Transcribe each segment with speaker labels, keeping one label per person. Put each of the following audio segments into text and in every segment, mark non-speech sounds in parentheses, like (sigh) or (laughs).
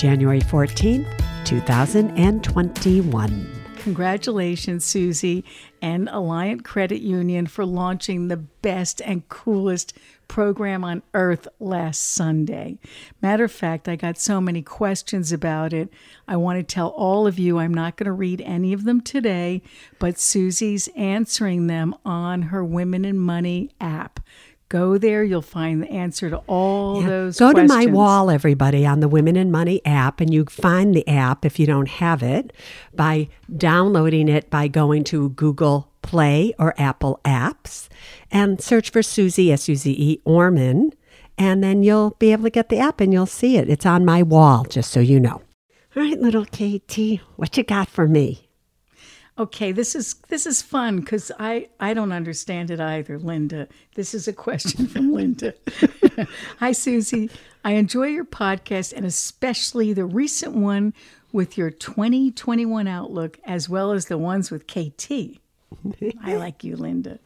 Speaker 1: January 14th, 2021.
Speaker 2: Congratulations, Suze and Alliant Credit Union for launching the best and coolest program on earth last Sunday. Matter of fact, I got so many questions about it. I want to tell all of you I'm not going to read any of them today, but Suze's answering them on her Women and Money app. Go there, you'll find the answer to all yeah. those
Speaker 1: Go
Speaker 2: questions.
Speaker 1: to my wall, everybody, on the Women and Money app, and you find the app if you don't have it by downloading it by going to Google Play or Apple Apps and search for Suze, S U Z E Orman, and then you'll be able to get the app and you'll see it. It's on my wall, just so you know. All right, little KT, what you got for me?
Speaker 2: Okay, this is this is fun because I I don't understand it either, Linda. This is a question from (laughs) Linda. (laughs) Hi, Suze. I enjoy your podcast and especially the recent one with your 2021 outlook, as well as the ones with KT. (laughs) I like you, Linda.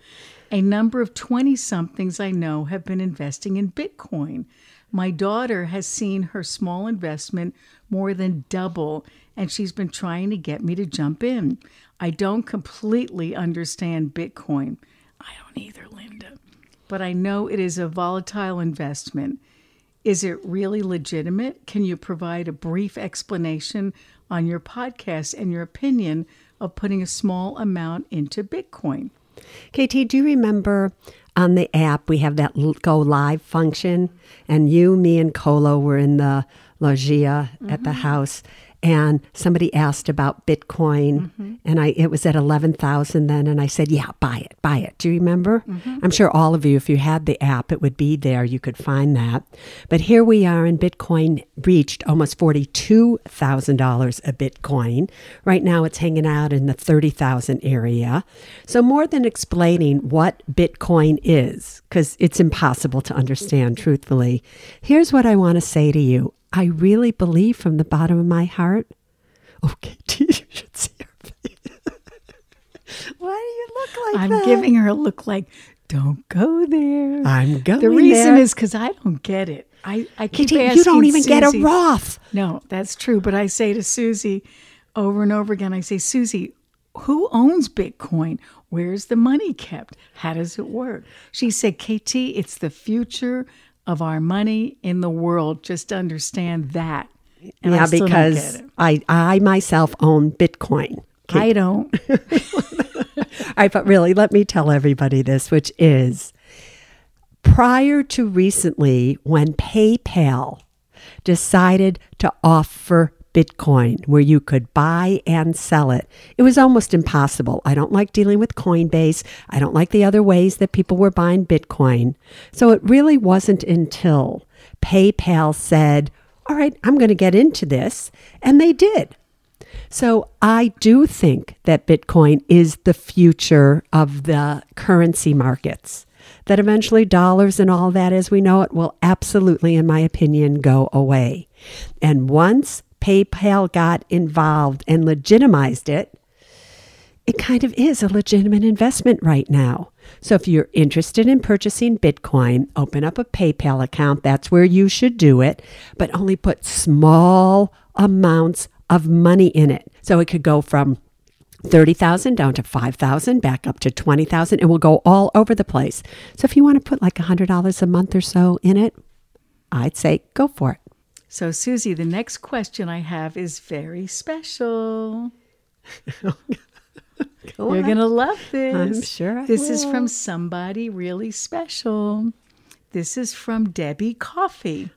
Speaker 2: A number of 20 somethings I know have been investing in Bitcoin. My daughter has seen her small investment more than double, and she's been trying to get me to jump in. I don't completely understand Bitcoin. I don't either, Linda. But I know it is a volatile investment. Is it really legitimate? Can you provide a brief explanation on your podcast and your opinion of putting a small amount into Bitcoin?
Speaker 1: KT, do you remember on the app we have that go live function? And you, me, and Colo were in the loggia mm-hmm. at the mm-hmm. house and somebody asked about Bitcoin, mm-hmm. and I it was at eleven thousand then, and I said, "Yeah, buy it, buy it." Do you remember? Mm-hmm. I'm sure all of you, if you had the app, it would be there. You could find that. But here we are, and Bitcoin reached almost forty-two thousand dollars a Bitcoin. Right now, it's hanging out in the thirty thousand area. So more than explaining what Bitcoin is, because it's impossible to understand, truthfully. Here's what I want to say to you. I really believe from the bottom of my heart. Okay, (laughs) you should see her face. Why do you look like that?
Speaker 2: I'm
Speaker 1: that?
Speaker 2: giving her a look like, don't go there.
Speaker 1: I'm going
Speaker 2: The reason
Speaker 1: there.
Speaker 2: is because I don't get it. I, I keep
Speaker 1: KT,
Speaker 2: asking
Speaker 1: You don't even
Speaker 2: Suze,
Speaker 1: get a Roth.
Speaker 2: No, that's true. But I say to Suze over and over again, I say, Suze, who owns Bitcoin? Where's the money kept? How does it work? She said, KT, it's the future of our money in the world. Just understand that.
Speaker 1: And yeah, I because I I myself own Bitcoin.
Speaker 2: I don't. (laughs)
Speaker 1: All right, but really, let me tell everybody this, which is prior to recently, when PayPal decided to offer Bitcoin, where you could buy and sell it. It was almost impossible. I don't like dealing with Coinbase. I don't like the other ways that people were buying Bitcoin. So it really wasn't until PayPal said, All right, I'm going to get into this. And they did. So I do think that Bitcoin is the future of the currency markets. That eventually dollars and all that as we know it will absolutely, in my opinion, go away. And once PayPal got involved and legitimized it, it kind of is a legitimate investment right now. So if you're interested in purchasing Bitcoin, open up a PayPal account. That's where you should do it, but only put small amounts of money in it. So it could go from 30,000 down to 5,000, back up to 20,000. It will go all over the place. So if you want to put like $100 a month or so in it, I'd say go for it.
Speaker 2: So, Suze, the next question I have is very special. (laughs)
Speaker 1: Go
Speaker 2: You're going to love this.
Speaker 1: I'm sure I
Speaker 2: This is from somebody really special. This is from Debbie Coffee.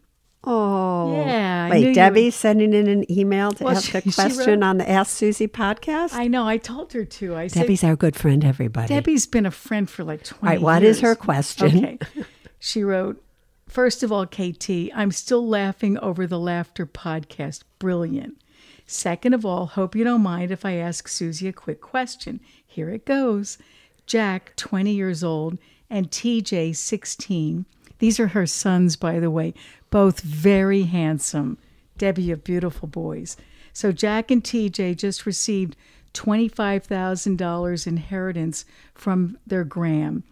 Speaker 1: Oh.
Speaker 2: Yeah,
Speaker 1: Wait, Debbie's sending in an email to
Speaker 2: Well,
Speaker 1: ask a (laughs)
Speaker 2: she- she
Speaker 1: question
Speaker 2: wrote-
Speaker 1: on the Ask Suze podcast?
Speaker 2: I know, I told her to. I said,
Speaker 1: Debbie's our good friend, everybody.
Speaker 2: Debbie's been a friend for like 20
Speaker 1: All right, what is
Speaker 2: years.
Speaker 1: her question?
Speaker 2: Okay. (laughs) She wrote, First of all, KT, I'm still laughing over the Laughter podcast. Brilliant. Second of all, hope you don't mind if I ask Suze a quick question. Here it goes. Jack, 20 years old, and TJ, 16. These are her sons, by the way, both very handsome. Debbie, have beautiful boys. So Jack and TJ just received $25,000 inheritance from their Gram,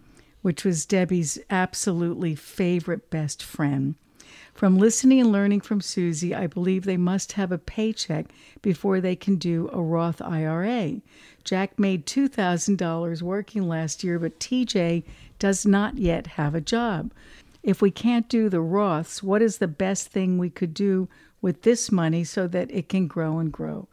Speaker 2: which was Debbie's absolutely favorite best friend. From listening and learning from Suze, I believe they must have a paycheck before they can do a Roth IRA. Jack made $2,000 working last year, but TJ does not yet have a job. If we can't do the Roths, what is the best thing we could do with this money so that it can grow and grow?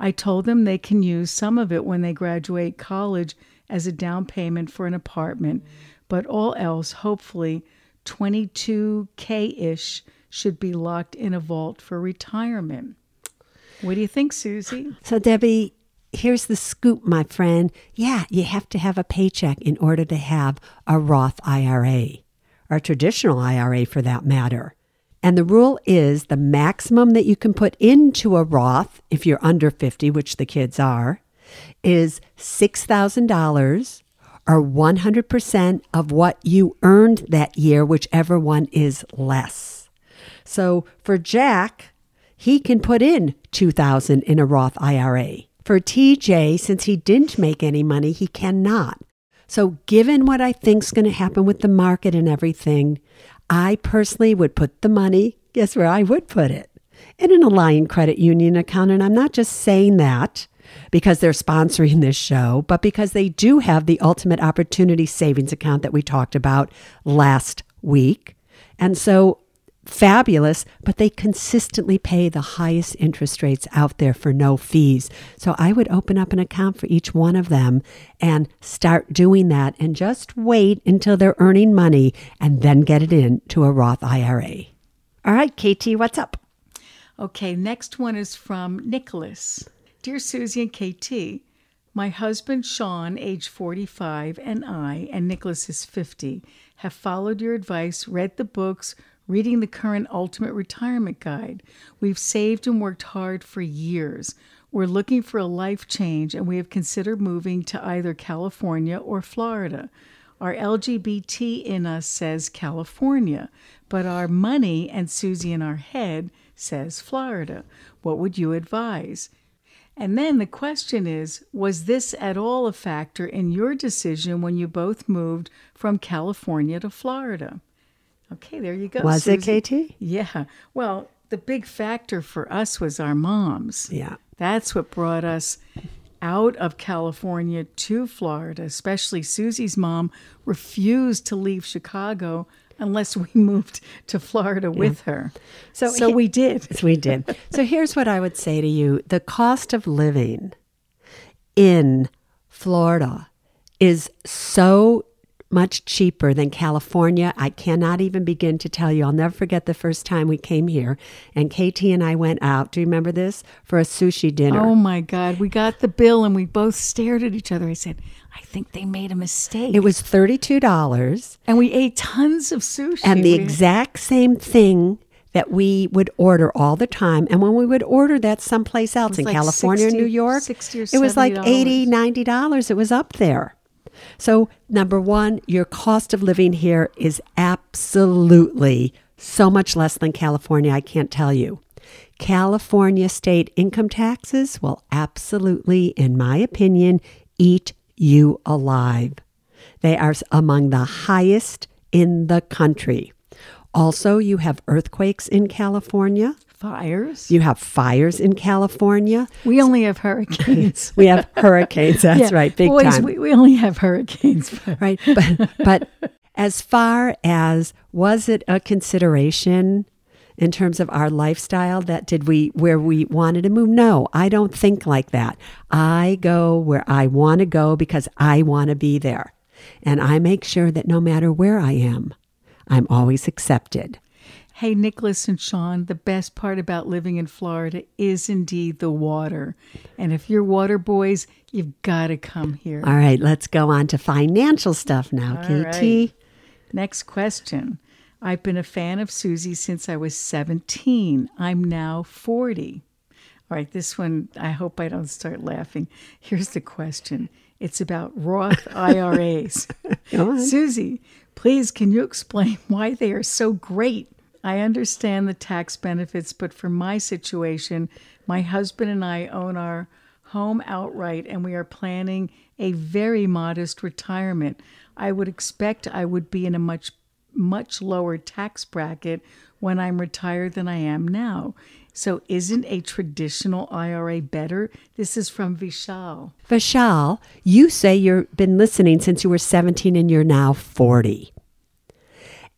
Speaker 2: I told them they can use some of it when they graduate college as a down payment for an apartment, but all else, hopefully 22K ish, should be locked in a vault for retirement. What do you think, Suze?
Speaker 1: So, Debbie, here's the scoop, my friend. Yeah, you have to have a paycheck in order to have a Roth IRA, or a traditional IRA for that matter. And the rule is the maximum that you can put into a Roth, if you're under 50, which the kids are, is $6,000 or 100% of what you earned that year, whichever one is less. So for Jack, he can put in 2000 in a Roth IRA. For TJ, since he didn't make any money, he cannot. So given what I think's going to happen with the market and everything, I personally would put the money, guess where I would put it? In an Alliant Credit Union account. And I'm not just saying that because they're sponsoring this show, but because they do have the Ultimate Opportunity Savings account that we talked about last week. And so fabulous, but they consistently pay the highest interest rates out there for no fees. So I would open up an account for each one of them and start doing that and just wait until they're earning money and then get it into a Roth IRA. All right, KT, what's up?
Speaker 2: Okay, next one is from Nicholas. Dear Suze and KT, my husband Sean, age 45, and I, and Nicholas is 50, have followed your advice, read the books, reading the current Ultimate Retirement Guide. We've saved and worked hard for years. We're looking for a life change, and we have considered moving to either California or Florida. Our LGBT in us says California, but our money and Suze in our head says Florida. What would you advise? And then the question is Was this at all a factor in your decision when you both moved from California to Florida? Okay, there you go.
Speaker 1: Was it KT?
Speaker 2: Yeah. Well, the big factor for us was our moms.
Speaker 1: Yeah.
Speaker 2: That's what brought us out of California to Florida, especially Suze's mom refused to leave Chicago unless we (laughs) moved to Florida with her.
Speaker 1: So
Speaker 2: So,
Speaker 1: he-
Speaker 2: we did. (laughs)
Speaker 1: We did. so here's what I would say to you the cost of living in Florida is so much cheaper than California. I cannot even begin to tell you. I'll never forget the first time we came here and KT and I went out. Do you remember this? For a sushi dinner.
Speaker 2: Oh my God. We got the bill and we both stared at each other. I said, I think they made a mistake.
Speaker 1: It was $32
Speaker 2: and we ate tons of sushi.
Speaker 1: and the
Speaker 2: We-
Speaker 1: exact same thing that we would order all the time. And when we would order that someplace else in
Speaker 2: like
Speaker 1: California or
Speaker 2: 60
Speaker 1: New York,
Speaker 2: 60 or
Speaker 1: it was like
Speaker 2: $70.
Speaker 1: $90. It was up there. So, number one, your cost of living here is absolutely so much less than California, I can't tell you. California state income taxes will absolutely, in my opinion, eat you alive. They are among the highest in the country. Also, you have earthquakes in California.
Speaker 2: Fires.
Speaker 1: You have fires in California.
Speaker 2: We only have hurricanes. (laughs)
Speaker 1: We have hurricanes. That's
Speaker 2: Yeah,
Speaker 1: right, big
Speaker 2: boys,
Speaker 1: time.
Speaker 2: We, we only have hurricanes. (laughs)
Speaker 1: right, but but as far as was it a consideration in terms of our lifestyle that did we where we wanted to move? No, I don't think like that. I go where I want to go because I want to be there, and I make sure that no matter where I am, I'm always accepted.
Speaker 2: Hey, Nicholas and Sean, the best part about living in Florida is indeed the water. And if you're water boys, you've got to come here.
Speaker 1: All right, let's go on to financial stuff now,
Speaker 2: All
Speaker 1: KT.
Speaker 2: right. Next question. I've been a fan of Suze since I was 17. I'm now 40. All right, this one, I hope I don't start laughing. Here's the question it's about Roth (laughs) IRAs. Suze, please, can you explain why they are so great? I understand the tax benefits, but for my situation, my husband and I own our home outright and we are planning a very modest retirement. I would expect I would be in a much much lower tax bracket when I'm retired than I am now. So isn't a traditional IRA better? This is from Vishal.
Speaker 1: Vishal, you say you've been listening since you were 17 and you're now 40.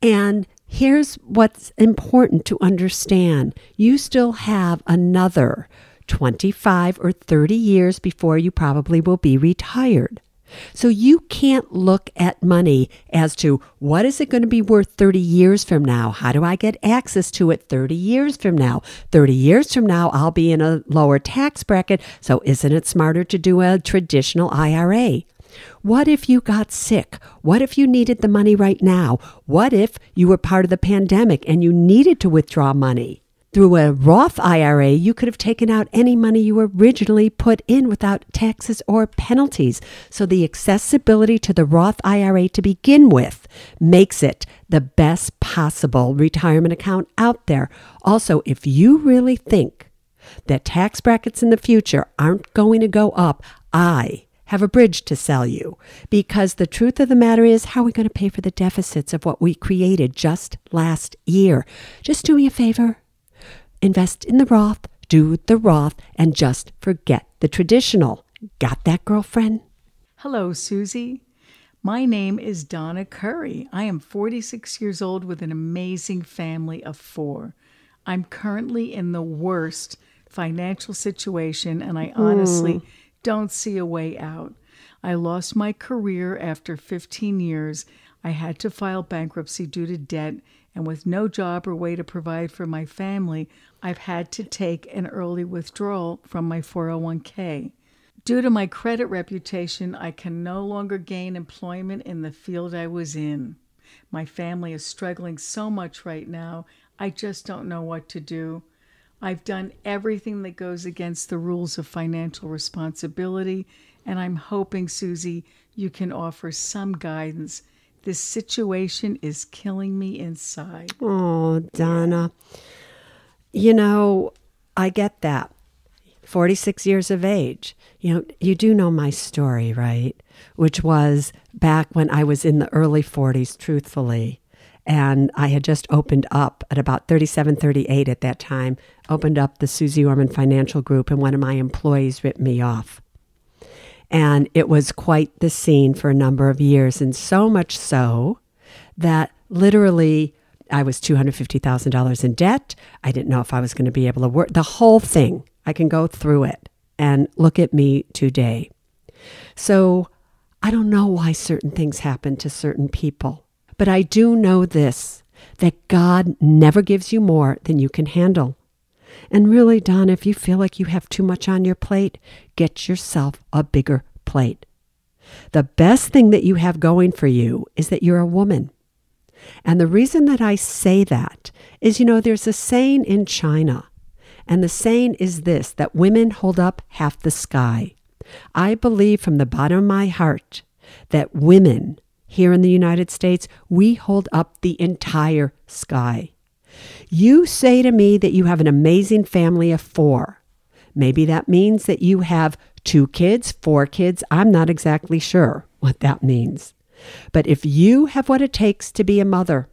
Speaker 1: And here's what's important to understand you still have another 25 or 30 years before you probably will be retired. So you can't look at money as to what is it going to be worth 30 years from now? How do I get access to it 30 years from now? 30 years from now, I'll be in a lower tax bracket. So isn't it smarter to do a traditional IRA? What if you got sick? What if you needed the money right now? What if you were part of the pandemic and you needed to withdraw money? Through a Roth IRA, you could have taken out any money you originally put in without taxes or penalties. So the accessibility to the Roth IRA to begin with makes it the best possible retirement account out there. Also, if you really think that tax brackets in the future aren't going to go up, I have a bridge to sell you because the truth of the matter is how are we going to pay for the deficits of what we created just last year? Just do me a favor invest in the Roth, do the Roth, and just forget the traditional. Got that, girlfriend?
Speaker 2: Hello, Suze. My name is Donna Curry. I am 46 years old with an amazing family of four. I'm currently in the worst financial situation, and I honestly hmm. Don't see a way out. I lost my career after 15 years. I had to file bankruptcy due to debt, and with no job or way to provide for my family, I've had to take an early withdrawal from my 401k. Due to my credit reputation, I can no longer gain employment in the field I was in. My family is struggling so much right now, I just don't know what to do. I've done everything that goes against the rules of financial responsibility, and I'm hoping, Suze, you can offer some guidance. This situation is killing me inside.
Speaker 1: Oh, Donna. You know, I get that. 46 years of age. You know, you do know my story, right? Which was back when I was in the early 40s, truthfully. And I had just opened up at about 37, 38 at that time, opened up the Suze Orman Financial Group, and one of my employees ripped me off. And it was quite the scene for a number of years, and so much so that literally I was $250,000 in debt. I didn't know if I was going to be able to work. The whole thing, I can go through it and look at me today. So I don't know why certain things happen to certain people, but I do know this that God never gives you more than you can handle. And really, Don, if you feel like you have too much on your plate, get yourself a bigger plate. The best thing that you have going for you is that you're a woman. And the reason that I say that is, you know, there's a saying in China, and the saying is this that women hold up half the sky. I believe from the bottom of my heart that women here in the United States, we hold up the entire sky. You say to me that you have an amazing family of four. Maybe that means that you have two kids, four kids. I'm not exactly sure what that means. But if you have what it takes to be a mother,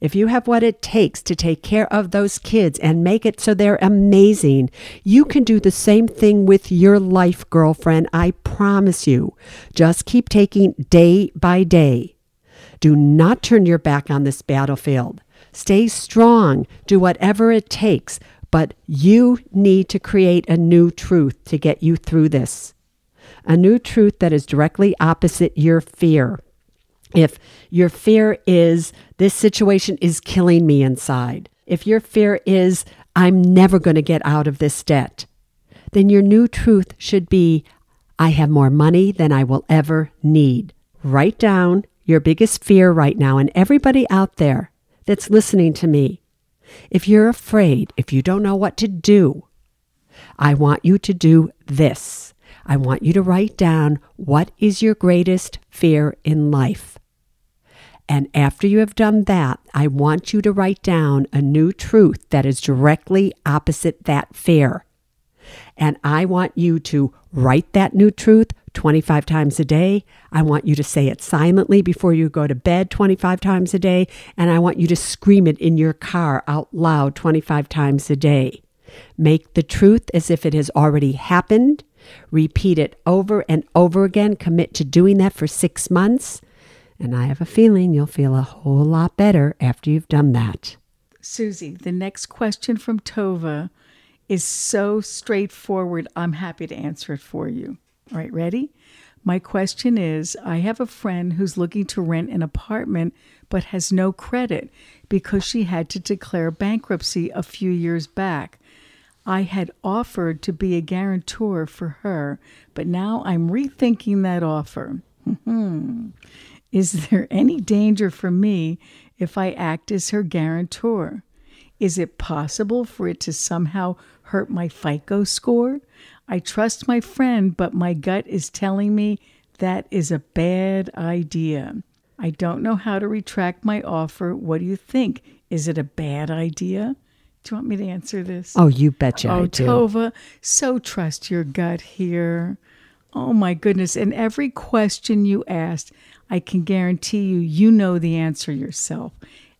Speaker 1: if you have what it takes to take care of those kids and make it so they're amazing, you can do the same thing with your life, girlfriend. I promise you. Just keep taking day by day. Do not turn your back on this battlefield. Stay strong. Do whatever it takes. But you need to create a new truth to get you through this. A new truth that is directly opposite your fear. If your fear is, this situation is killing me inside, if your fear is, I'm never going to get out of this debt, then your new truth should be, I have more money than I will ever need. Write down your biggest fear right now, and everybody out there that's listening to me, if you're afraid, if you don't know what to do, I want you to do this. I want you to write down what is your greatest fear in life. And after you have done that, I want you to write down a new truth that is directly opposite that fear. And I want you to write that new truth 25 times a day. I want you to say it silently before you go to bed 25 times a day. And I want you to scream it in your car out loud 25 times a day. Make the truth as if it has already happened. Repeat it over and over again. Commit to doing that for six months. And I have a feeling you'll feel a whole lot better after you've done that.
Speaker 2: Suze, the next question from Tova is so straightforward. I'm happy to answer it for you. All right, ready? My question is I have a friend who's looking to rent an apartment but has no credit because she had to declare bankruptcy a few years back. I had offered to be a guarantor for her, but now I'm rethinking that offer. (laughs) Hmm. Is there any danger for me if I act as her guarantor? Is it possible for it to somehow hurt my FICO score? I trust my friend, but my gut is telling me that is a bad idea. I don't know how to retract my offer. What do you think? Is it a bad idea? Do you want me to answer this?
Speaker 1: Oh, you betcha
Speaker 2: oh,
Speaker 1: I do.
Speaker 2: Tova, so trust your gut here. Oh my goodness. And every question you asked, I can guarantee you, you know the answer yourself.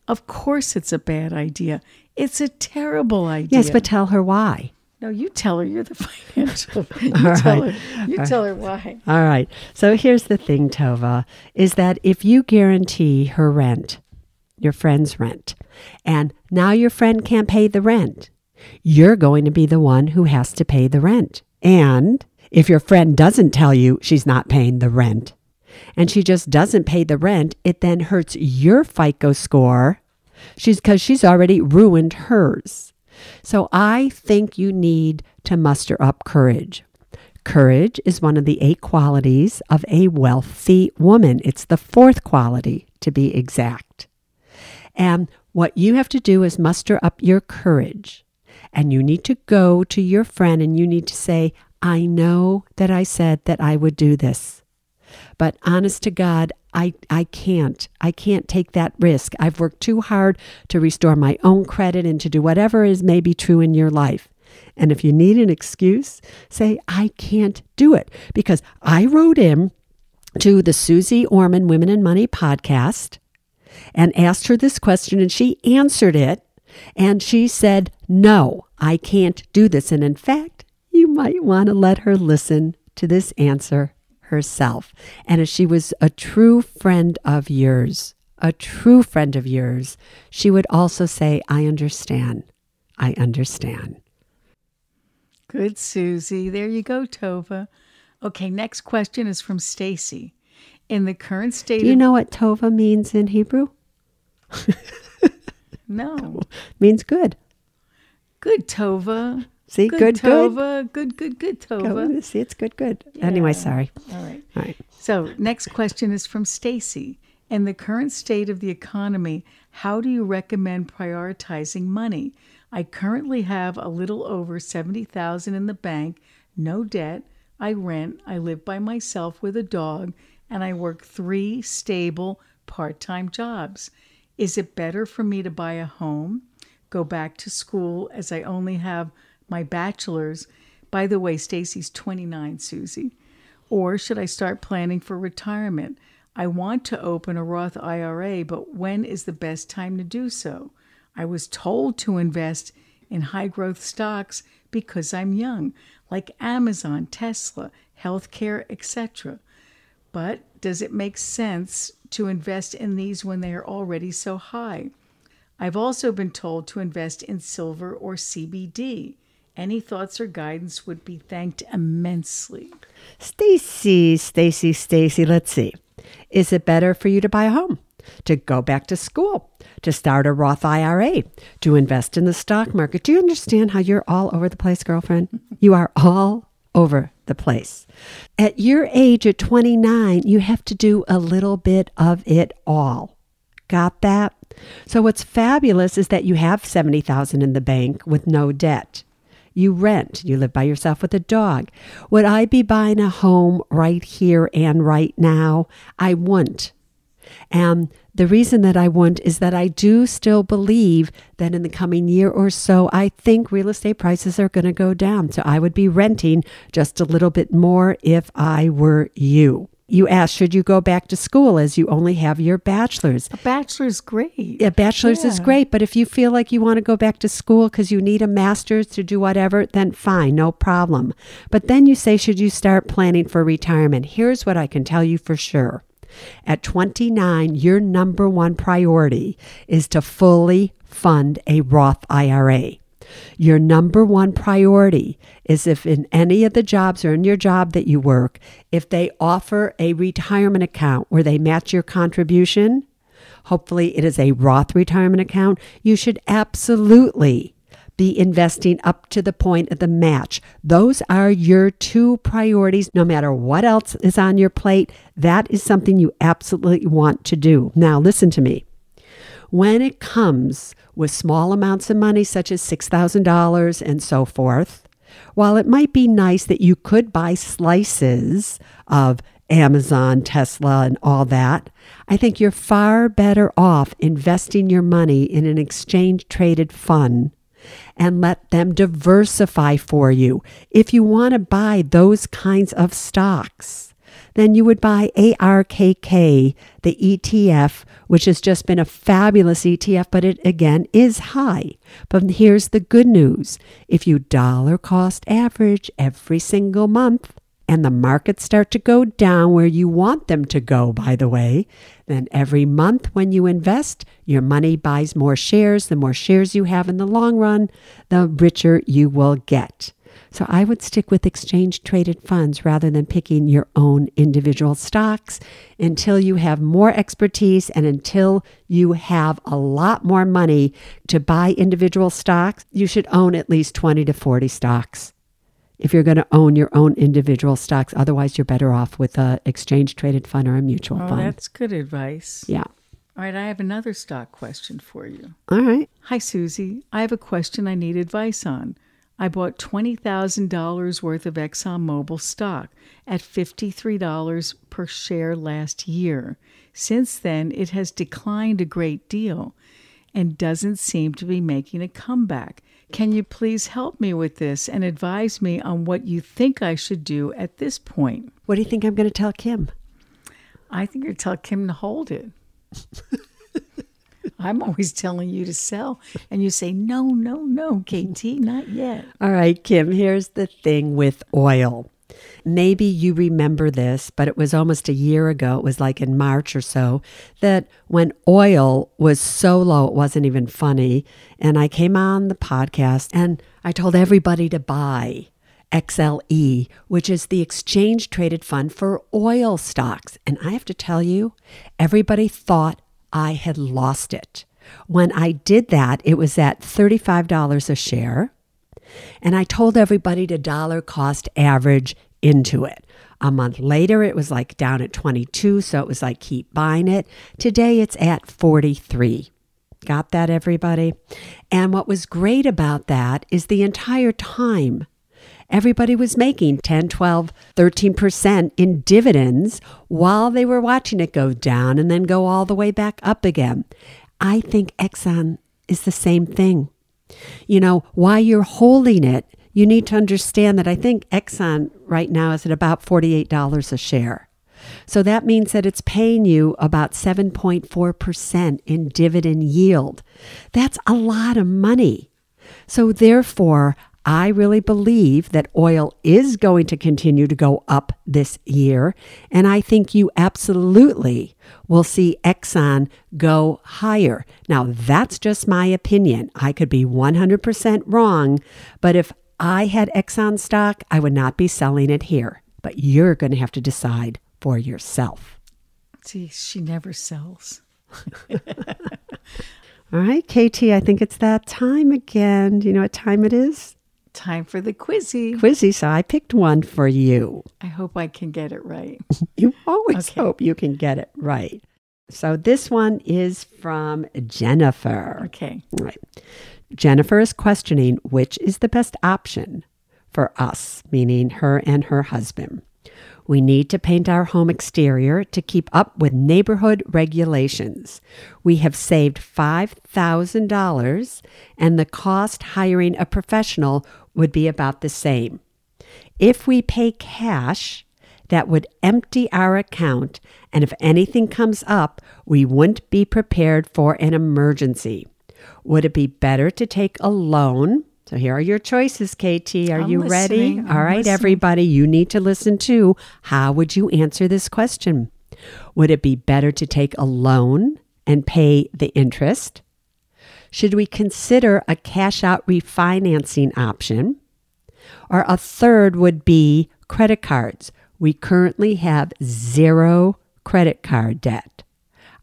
Speaker 2: Of course, it's a bad idea. It's a terrible idea.
Speaker 1: Yes, but tell her why.
Speaker 2: no, you tell her you're the (laughs) financial. (laughs) You tell
Speaker 1: right.
Speaker 2: her. You tell her why.
Speaker 1: All right. So here's the thing, Tova, is that if you guarantee her rent, your friend's rent, and now your friend can't pay the rent, you're going to be the one who has to pay the rent. And if your friend doesn't tell you she's not paying the rent, and she just doesn't pay the rent, it then hurts your FICO score. She's because she's already ruined hers. So I think you need to muster up courage. Courage is one of the eight qualities of a wealthy woman. It's the fourth quality, to be exact. And what you have to do is muster up your courage. And you need to go to your friend and you need to say, I know that I said that I would do this. But honest to God, I, I can't. I can't take that risk. I've worked too hard to restore my own credit and to do whatever is maybe true in your life. And if you need an excuse, say, I can't do it. Because I wrote in to the Suze Orman Women and Money podcast and asked her this question, and she answered it. And she said, No, I can't do this. And in fact, you might want to let her listen to this answer herself. And if she was a true friend of yours, a true friend of yours, she would also say, I understand. I understand.
Speaker 2: Good, Suze. There you go, Tova. Okay, next question is from Stacy. In the current state
Speaker 1: Do you know what Tova means in Hebrew?
Speaker 2: no, (laughs)
Speaker 1: means good.
Speaker 2: good Tova.
Speaker 1: See,
Speaker 2: Good,
Speaker 1: good, good.
Speaker 2: Tova. Good, good, good Tova.
Speaker 1: Go- See, it's good, good. Anyway, sorry.
Speaker 2: All right.
Speaker 1: All right.
Speaker 2: So, next question is from Stacy. In the current state of the economy, how do you recommend prioritizing money? I currently have a little over 70,000 in the bank, no debt. I rent, I live by myself with a dog, and I work 3 stable part-time jobs. Is it better for me to buy a home, go back to school as I only have my bachelor's? By the way, Stacy's 29, Suze. Or should I start planning for retirement? I want to open a Roth IRA, but when is the best time to do so? I was told to invest in high growth stocks because I'm young, like Amazon, Tesla, healthcare, etc. But does it make sense to invest in these when they are already so high? I've also been told to invest in silver or CBD. Any thoughts or guidance would be thanked immensely.
Speaker 1: Stacy, Stacy, Stacy, let's see. Is it better for you to buy a home, to go back to school, to start a Roth IRA, to invest in the stock market? Do you understand how you're all over the place, girlfriend? You are all over the place. At your age, at 29, you have to do a little bit of it all. Got that? So what's fabulous is that you have 70,000 in the bank with no debt. You rent, you live by yourself with a dog. Would I be buying a home right here and right now? I wouldn't. And the reason that I wouldn't is that I do still believe that in the coming year or so, I think real estate prices are going to go down. So I would be renting just a little bit more if I were you. You asked, should you go back to school as you only have your bachelor's?
Speaker 2: A bachelor's great.
Speaker 1: A bachelor's is great, but if you feel like you want to go back to school because you need a master's to do whatever, then fine, no problem. But then you say, should you start planning for retirement? Here's what I can tell you for sure. At 29, your number one priority is to fully fund a Roth IRA. Your number one priority is if in any of the jobs or in your job that you work, if they offer a retirement account where they match your contribution, hopefully it is a Roth retirement account, you should absolutely be investing up to the point of the match. Those are your two priorities, no matter what else is on your plate. That is something you absolutely want to do. Now, listen to me. When it comes with small amounts of money, such as $6,000 and so forth, while it might be nice that you could buy slices of Amazon, Tesla, and all that, I think you're far better off investing your money in an exchange traded fund and let them diversify for you. If you want to buy those kinds of stocks, then you would buy ARKK, the ETF, which has just been a fabulous ETF, but it again is high. But here's the good news if you dollar cost average every single month, and the markets start to go down where you want them to go, by the way, then every month when you invest, your money buys more shares. The more shares you have in the long run, the richer you will get. So I would stick with exchange traded funds rather than picking your own individual stocks until you have more expertise and until you have a lot more money to buy individual stocks. You should own at least 20 to 40 stocks if you're going to own your own individual stocks. Otherwise, you're better off with a exchange traded fund or a mutual
Speaker 2: Oh,
Speaker 1: fund.
Speaker 2: that's good advice.
Speaker 1: Yeah.
Speaker 2: All right, I have another stock question for you.
Speaker 1: All right.
Speaker 2: Hi, Suze. I have a question I need advice on. I bought $20,000 worth of ExxonMobil stock at $53 per share last year. Since then, it has declined a great deal and doesn't seem to be making a comeback. Can you please help me with this and advise me on what you think I should do at this point?
Speaker 1: What do you think I'm going to tell Kim?
Speaker 2: I think you're telling Kim to hold it. (laughs) I'm always telling you to sell, and you say, no, no, no, KT, not yet.
Speaker 1: All right, Kim, here's the thing with oil. Maybe you remember this, but it was almost a year ago. It was like in March or so that when oil was so low, it wasn't even funny. And I came on the podcast and I told everybody to buy XLE, which is the exchange traded fund for oil stocks. And I have to tell you, everybody thought I had lost it. When I did that, it was at $35 a share. And I told everybody to dollar cost average into it. A month later, it was like down at 22, so it was like keep buying it. Today, it's at 43. Got that, everybody? And what was great about that is the entire time, everybody was making 10, 12, 13% in dividends while they were watching it go down and then go all the way back up again. I think Exxon is the same thing you know, while you're holding it, you need to understand that I think Exxon right now is at about $48 a share. So that means that it's paying you about 7.4% in dividend yield. That's a lot of money. So therefore, I really believe that oil is going to continue to go up this year. And I think you absolutely will see Exxon go higher. Now, that's just my opinion. I could be 100% wrong, but if I had Exxon stock, I would not be selling it here. But you're going to have to decide for yourself.
Speaker 2: See, she never sells. (laughs)
Speaker 1: All right, KT, I think it's that time again. Do you know what time it is?
Speaker 2: Time for the quizzie.
Speaker 1: Quizzie, so I picked one for you.
Speaker 2: I hope I can get it right. (laughs)
Speaker 1: You always
Speaker 2: Okay.
Speaker 1: hope you can get it right. So this one is from Jennifer.
Speaker 2: Okay.
Speaker 1: Right. Jennifer is questioning which is the best option for us, meaning her and her husband. We need to paint our home exterior to keep up with neighborhood regulations. We have saved $5,000 and the cost hiring a professional would be about the same. If we pay cash, that would empty our account, and if anything comes up, we wouldn't be prepared for an emergency. Would it be better to take a loan? So here are your choices, KT. Are
Speaker 2: I'm
Speaker 1: you ready?
Speaker 2: listening.
Speaker 1: All
Speaker 2: I'm
Speaker 1: right,
Speaker 2: listening.
Speaker 1: everybody, you need to listen too. How would you answer this question? Would it be better to take a loan and pay the interest? Should we consider a cash out refinancing option? Or a third would be credit cards. We currently have zero credit card debt.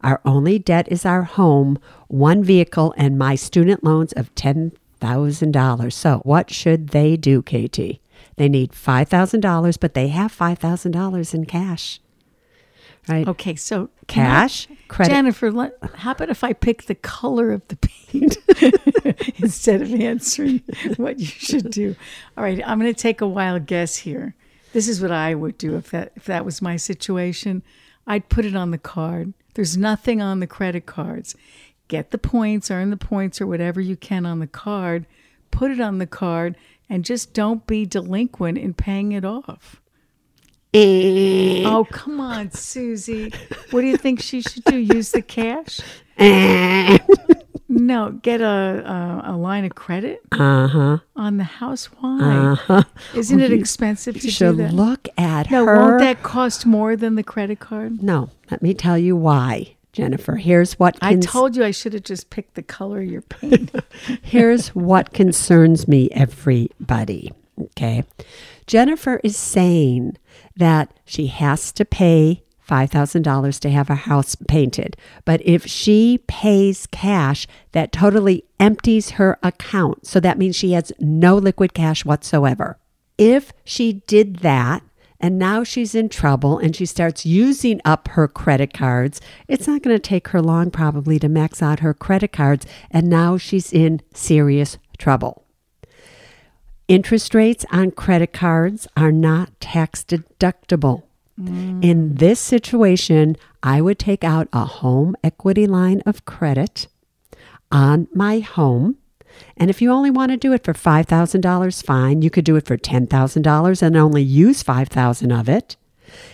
Speaker 1: Our only debt is our home, one vehicle, and my student loans of $10,000. So, what should they do, KT? They need $5,000, but they have $5,000 in cash. Right?
Speaker 2: Okay, so can I-
Speaker 1: Cash, credit.
Speaker 2: Jennifer, let, how about if I pick the color of the paint (laughs) instead of answering what you should do? All right, I'm going to take a wild guess here. This is what I would do if that if that was my situation. I'd put it on the card. There's nothing on the credit cards. Get the points, earn the points, or whatever you can on the card. Put it on the card, and just don't be delinquent in paying it off.
Speaker 1: Eh,
Speaker 2: Oh, come on, Suze. What do you think she should do? Use the cash?
Speaker 1: eh.
Speaker 2: No, get a a, a line of credit
Speaker 1: Uh-huh.
Speaker 2: on the house. Why?
Speaker 1: Uh-huh.
Speaker 2: Isn't it expensive to
Speaker 1: You
Speaker 2: do that?
Speaker 1: look at
Speaker 2: no,
Speaker 1: her.
Speaker 2: No, won't that cost more than the credit card?
Speaker 1: No, let me tell you why, Jennifer. Here's what
Speaker 2: I told you I should have just picked the color of your paint. (laughs)
Speaker 1: here's what concerns me, everybody. Okay. Jennifer is saying that she has to pay $5,000 to have her house painted. But if she pays cash, that totally empties her account. So that means she has no liquid cash whatsoever. If she did that, and now she's in trouble and she starts using up her credit cards. It's not going to take her long, probably, to max out her credit cards. And now she's in serious trouble. Interest rates on credit cards are not tax deductible. In this situation, I would take out a home equity line of credit on my home. And if you only want to do it for $5,000, fine. You could do it for $10,000 and only use 5000 of it.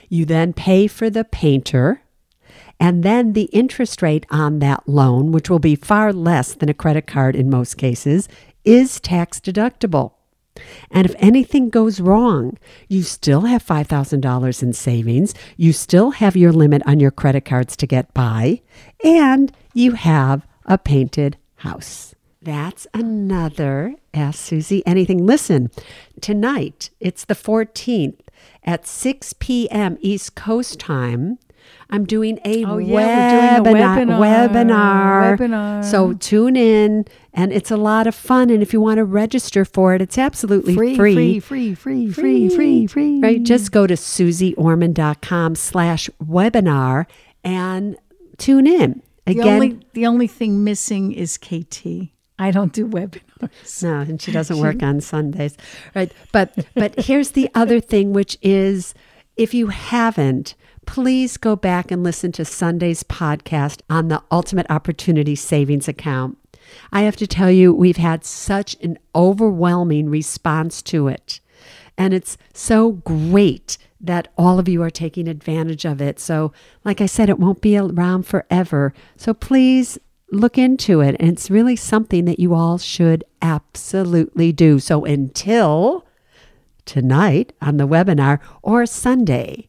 Speaker 1: You then pay for the painter. And then the interest rate on that loan, which will be far less than a credit card in most cases, is tax deductible. And if anything goes wrong, you still have $5,000 in savings. You still have your limit on your credit cards to get by. And you have a painted house. That's another Ask Suze Anything. Listen, tonight, it's the 14th at 6 p.m. East Coast time. I'm doing a
Speaker 2: Oh, yeah, we're doing a
Speaker 1: webinar,
Speaker 2: webinar.
Speaker 1: webinar.
Speaker 2: Webinar.
Speaker 1: So tune in, and it's a lot of fun. And if you want to register for it, it's absolutely
Speaker 2: free, free, free, free, free, free, free.
Speaker 1: Right? Just go to suzeorman.com slash webinar and tune in.
Speaker 2: The
Speaker 1: Again,
Speaker 2: only the only thing missing is KT. I don't do webinars.
Speaker 1: no, and she doesn't (laughs) work on Sundays. Right. But but here's the other thing, which is if you haven't, please go back and listen to Sunday's podcast on the Ultimate Opportunity Savings Account. I have to tell you, we've had such an overwhelming response to it. And it's so great that all of you are taking advantage of it. So, like I said, it won't be around forever. So, please look into it. And it's really something that you all should absolutely do. So, until tonight on the webinar or Sunday,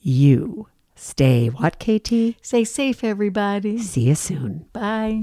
Speaker 1: you stay what, KT?
Speaker 3: Stay safe, everybody.
Speaker 1: See you soon.
Speaker 3: Bye.